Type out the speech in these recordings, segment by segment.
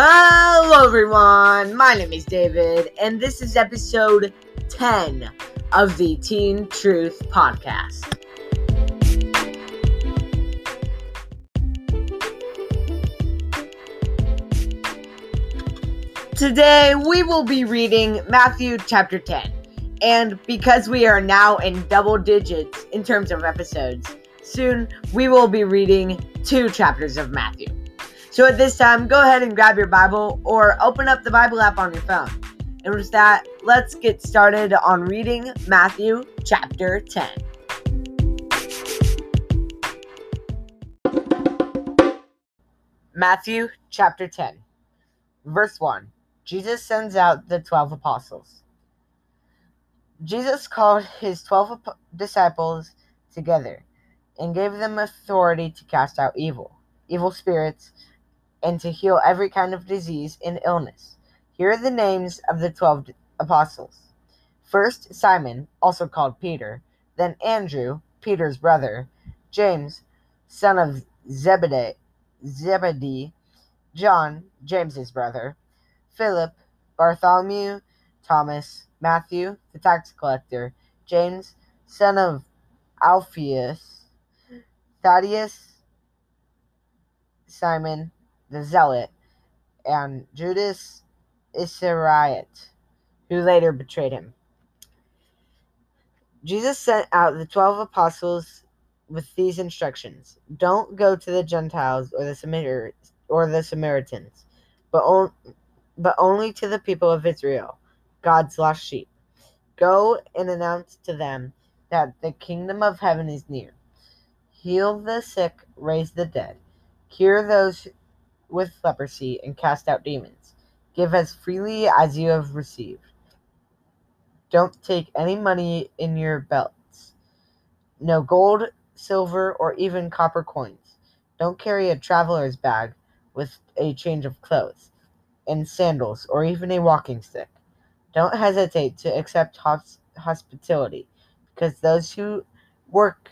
Hello, everyone. My name is David, and this is episode 10 of the Teen Truth Podcast. Today, we will be reading Matthew chapter 10. And because we are now in double digits in terms of episodes, soon we will be reading two chapters of Matthew. So at this time, go ahead and grab your Bible or open up the Bible app on your phone. And with that, let's get started on reading Matthew chapter 10. Matthew chapter 10, verse 1. Jesus sends out the 12 apostles. Jesus called his 12 disciples together and gave them authority to cast out evil, evil spirits, and to heal every kind of disease and illness. Here are the names of the 12 apostles. First, Simon, also called Peter, then Andrew, Peter's brother, James, son of Zebedee, Zebedee, John, James's brother, Philip, Bartholomew, Thomas, Matthew, the tax collector, James, son of Alphaeus, Thaddeus, Simon, the zealot, and Judas Iscariot, who later betrayed him. Jesus sent out the twelve apostles with these instructions: Don't go to the Gentiles or the Samar- or the Samaritans, but on- but only to the people of Israel, God's lost sheep. Go and announce to them that the kingdom of heaven is near. Heal the sick, raise the dead, cure those with leprosy, and cast out demons. Give as freely as you have received. Don't take any money in your belts. No gold, silver, or even copper coins. Don't carry a traveler's bag with a change of clothes, and sandals, or even a walking stick. Don't hesitate to accept hospitality, because those who work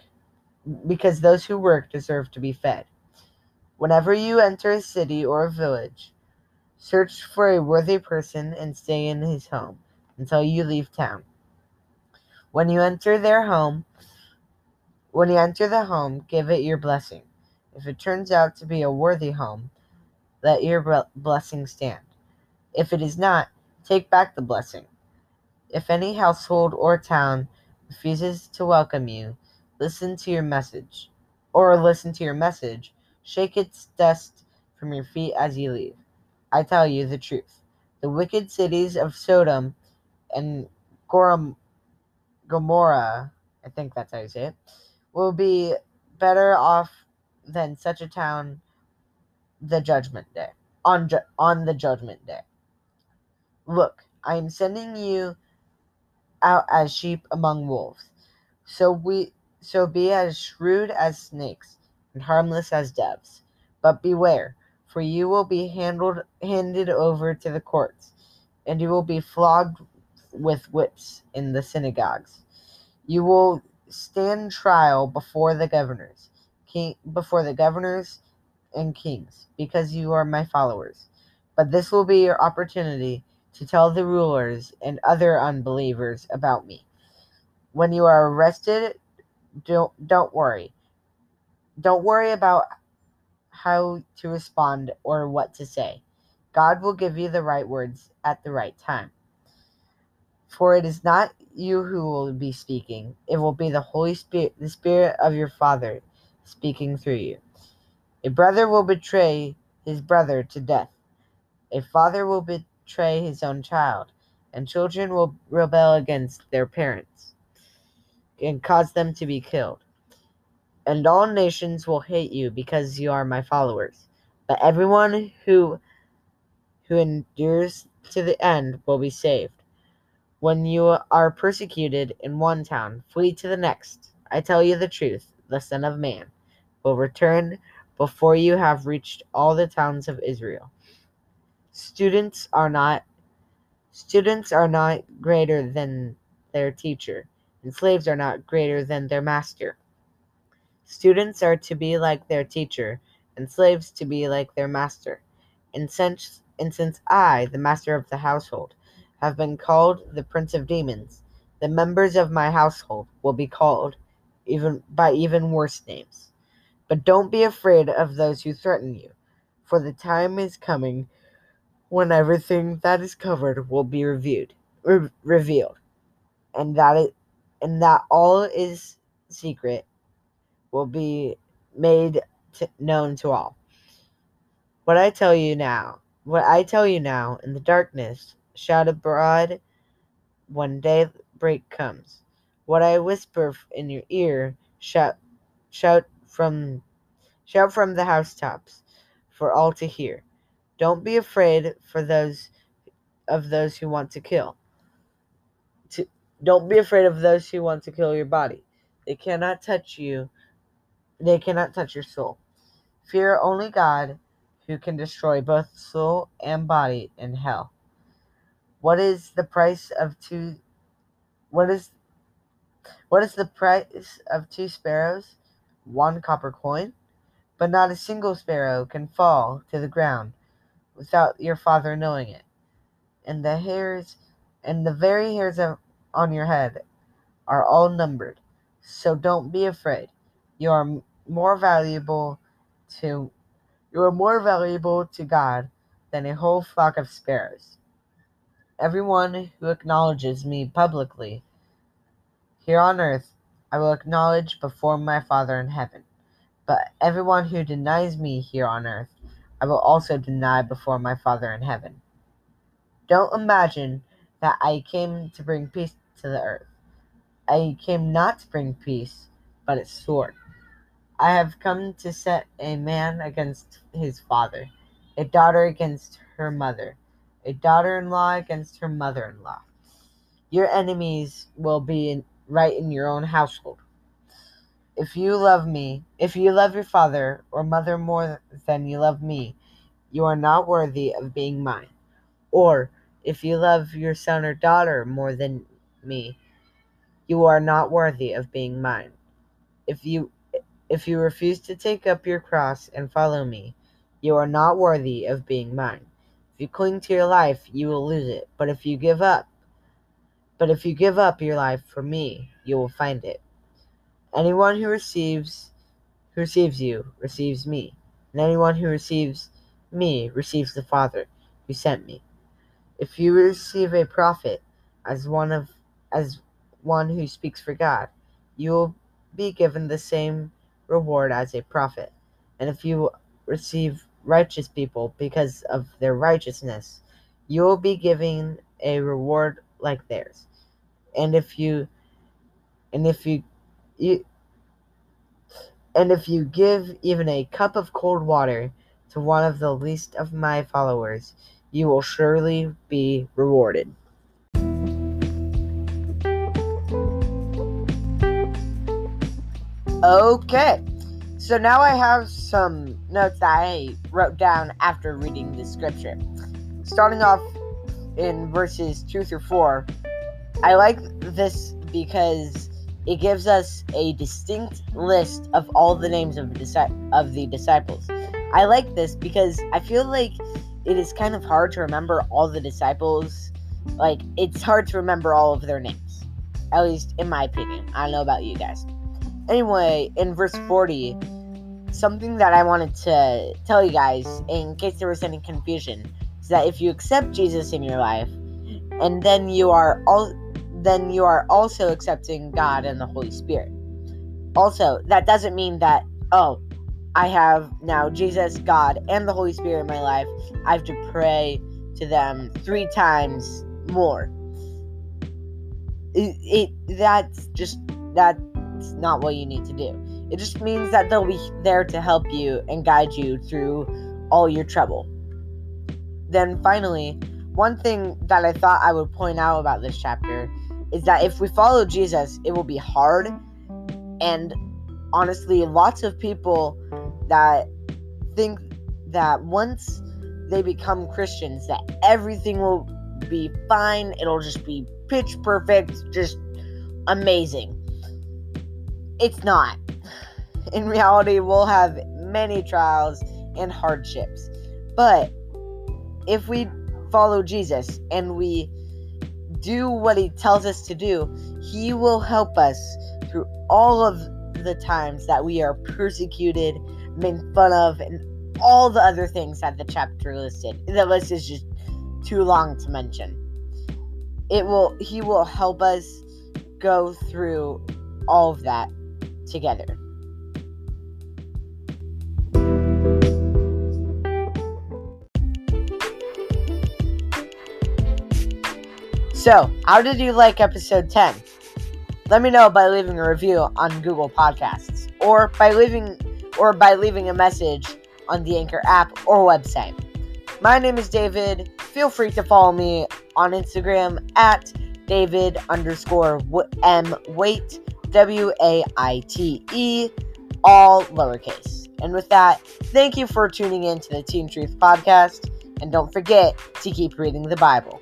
because those who work deserve to be fed. Whenever you enter a city or a village, search for a worthy person and stay in his home until you leave town. When you enter their home, when you enter the home, give it your blessing. If it turns out to be a worthy home, let your blessing stand. If it is not, take back the blessing. If any household or town refuses to welcome you, listen to your message, or listen to your message, shake its dust from your feet as you leave. I tell you the truth. The wicked cities of Sodom and Gomorrah, I think that's how you say it, will be better off than such a town the judgment day on ju- on the judgment day. Look, I am sending you out as sheep among wolves. So we so be as shrewd as snakes and harmless as doves. But beware, for you will be handled handed over to the courts, and you will be flogged with whips in the synagogues. You will stand trial before the governors, king, before the governors and kings, because you are my followers. But this will be your opportunity to tell the rulers and other unbelievers about me. When you are arrested, don't don't worry. Don't worry about how to respond or what to say. God will give you the right words at the right time. For it is not you who will be speaking, it will be the Holy Spirit, the Spirit of your Father speaking through you. A brother will betray his brother to death. A father will betray his own child, and children will rebel against their parents and cause them to be killed. And all nations will hate you because you are my followers. But everyone who who endures to the end will be saved. When you are persecuted in one town, flee to the next. I tell you the truth, the Son of Man will return before you have reached all the towns of Israel. Students are not students are not greater than their teacher, and slaves are not greater than their master. Students are to be like their teacher, and slaves to be like their master. And since And since I, the master of the household, have been called the prince of demons, the members of my household will be called even by even worse names. But don't be afraid of those who threaten you, for the time is coming when everything that is covered will be reviewed, re- revealed, and that it, and that all is secret will be made to, known to all. What I tell you now, what I tell you now in the darkness, shout abroad when daybreak comes. What I whisper in your ear, shout, shout from, shout from the housetops, for all to hear. Don't be afraid for those of those who want to kill. To, don't be afraid of those who want to kill your body. They cannot touch you. They cannot touch your soul. Fear only God, who can destroy both soul and body in hell. What is the price of two? What is what is the price of two sparrows? One copper coin. But not a single sparrow can fall to the ground without your father knowing it. And the hairs and the very hairs of, on your head are all numbered. So don't be afraid. You are more valuable to you are more valuable to God than a whole flock of sparrows. Everyone who acknowledges me publicly here on earth, I will acknowledge before my Father in heaven. But everyone who denies me here on earth, I will also deny before my Father in heaven. Don't imagine that I came to bring peace to the earth. I came not to bring peace, but a sword. I have come to set a man against his father, a daughter against her mother, a daughter in law against her mother in law. Your enemies will be in, right in your own household. If you love me, if you love your father or mother more than you love me, you are not worthy of being mine. Or if you love your son or daughter more than me, you are not worthy of being mine. If you if you refuse to take up your cross and follow me, you are not worthy of being mine. If you cling to your life, you will lose it. But if you give up, but if you give up your life for me, you will find it. Anyone who receives who receives you receives me, and anyone who receives me receives the Father who sent me. If you receive a prophet as one of as one who speaks for God, you will be given the same reward as a prophet. And if you receive righteous people because of their righteousness, you will be given a reward like theirs. And if you and if you you and if you give even a cup of cold water to one of the least of my followers, you will surely be rewarded. Okay, so now I have some notes that I wrote down after reading the scripture. Starting off in verses 2 through 4, I like this because it gives us a distinct list of all the names of the, of the disciples. I like this because I feel like it is kind of hard to remember all the disciples. Like, it's hard to remember all of their names. At least in my opinion. I don't know about you guys. Anyway, in verse 40, something that I wanted to tell you guys, in case there was any confusion, is that if you accept Jesus in your life, mm. and then you are all then you are also accepting God and the Holy Spirit. Also, that doesn't mean that, oh, I have now Jesus, God, and the Holy Spirit in my life. I have to pray to them three times more. It, it that's just not what you need to do. It just means that they'll be there to help you and guide you through all your trouble. Then finally, one thing that I thought I would point out about this chapter is that if we follow Jesus, it will be hard. And honestly, lots of people that think that once they become Christians, that everything will be fine, it'll just be pitch perfect, just amazing. It's not. In reality, we'll have many trials and hardships. But if we follow Jesus and we do what he tells us to do, he will help us through all of the times that we are persecuted, made fun of, and all the other things that the chapter listed. The list is just too long to mention. It will he will help us go through all of that together. So, how did you like episode 10? Let me know by leaving a review on Google Podcasts or by leaving or by leaving a message on the Anchor app or website. My name is David. Feel free to follow me on Instagram at David underscore M Waite W A I T E all lowercase. And with that, thank you for tuning in to the Teen Truth Podcast. And don't forget to keep reading the Bible.